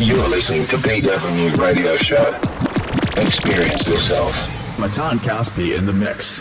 You're listening to BW Radio Show. Experience yourself. Matan Caspi in the mix.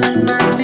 and my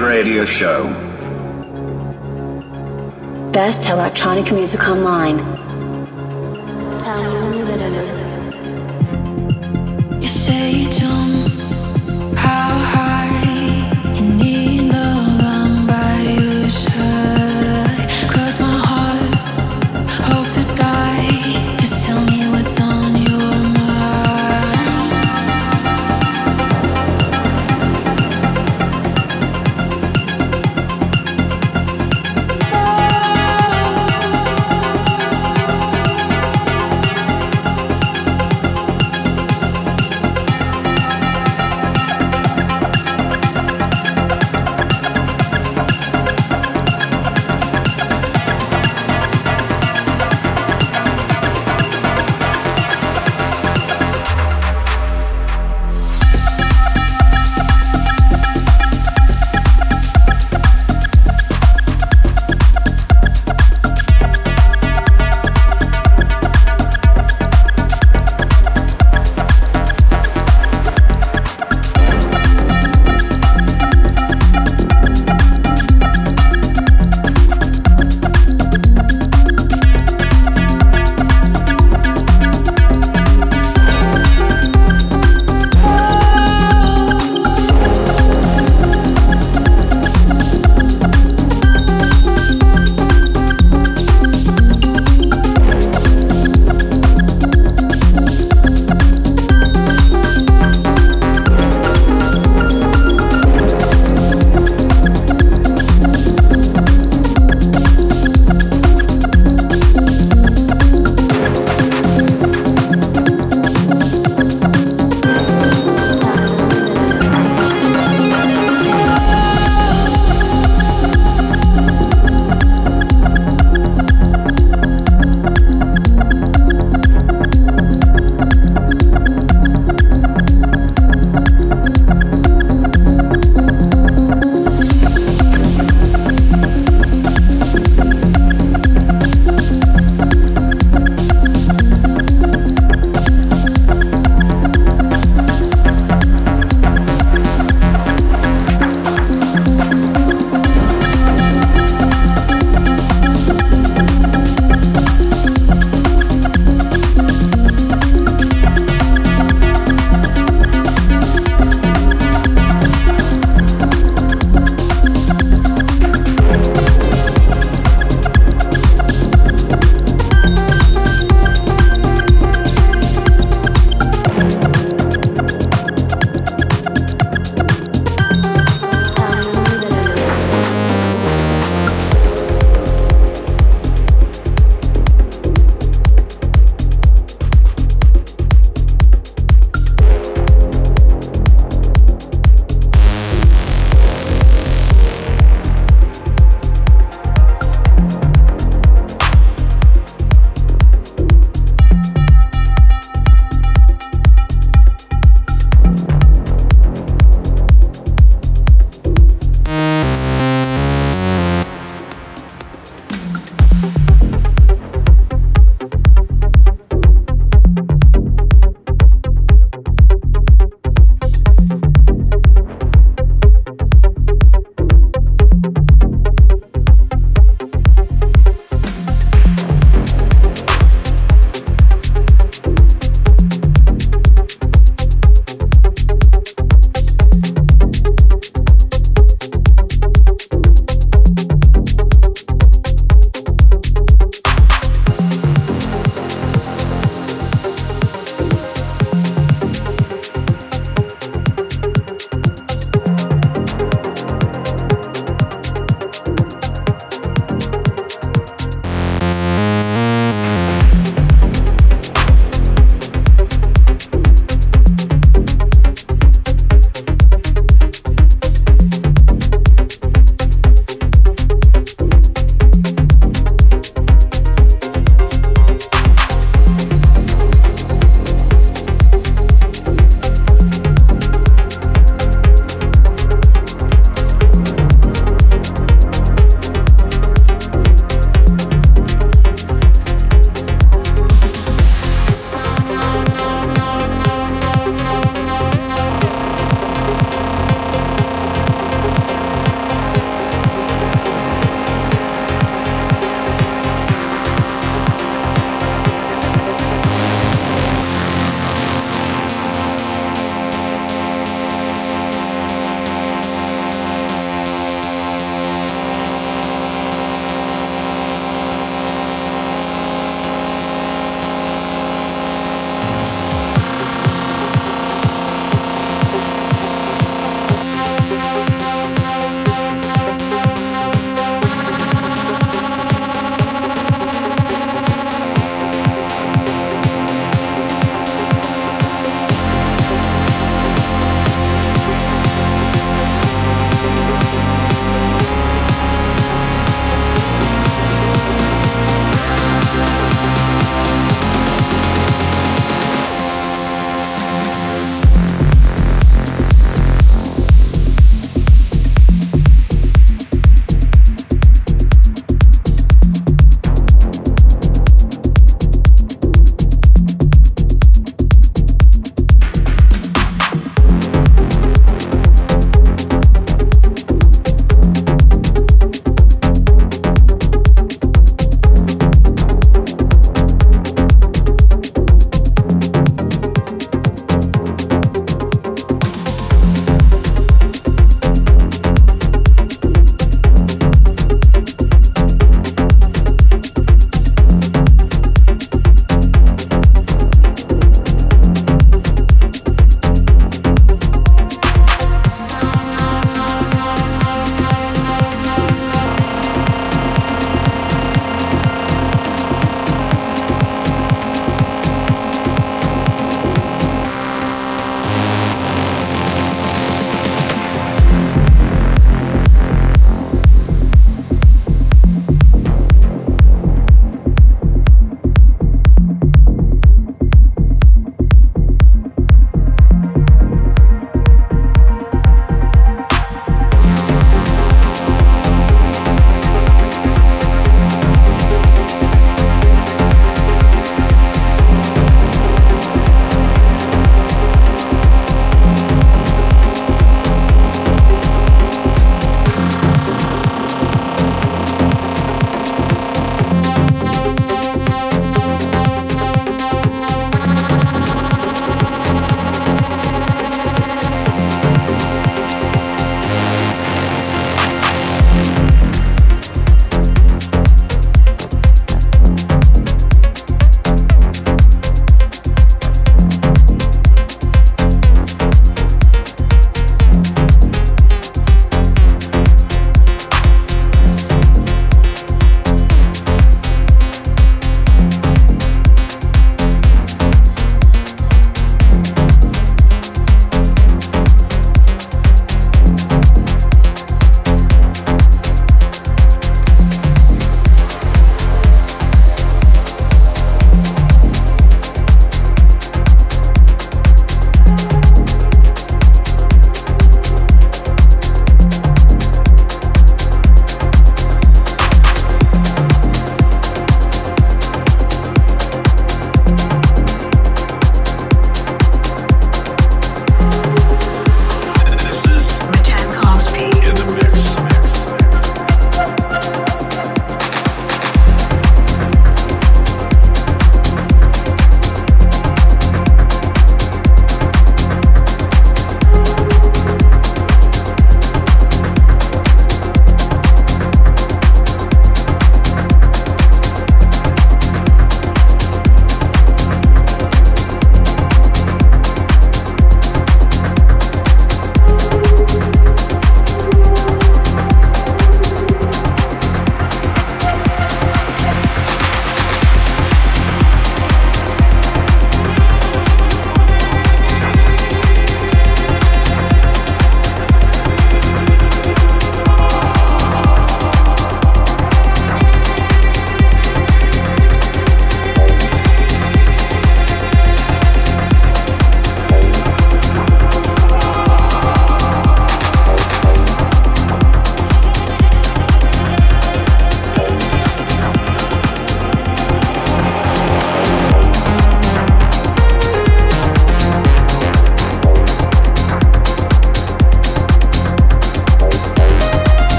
Radio Show. Best electronic music online.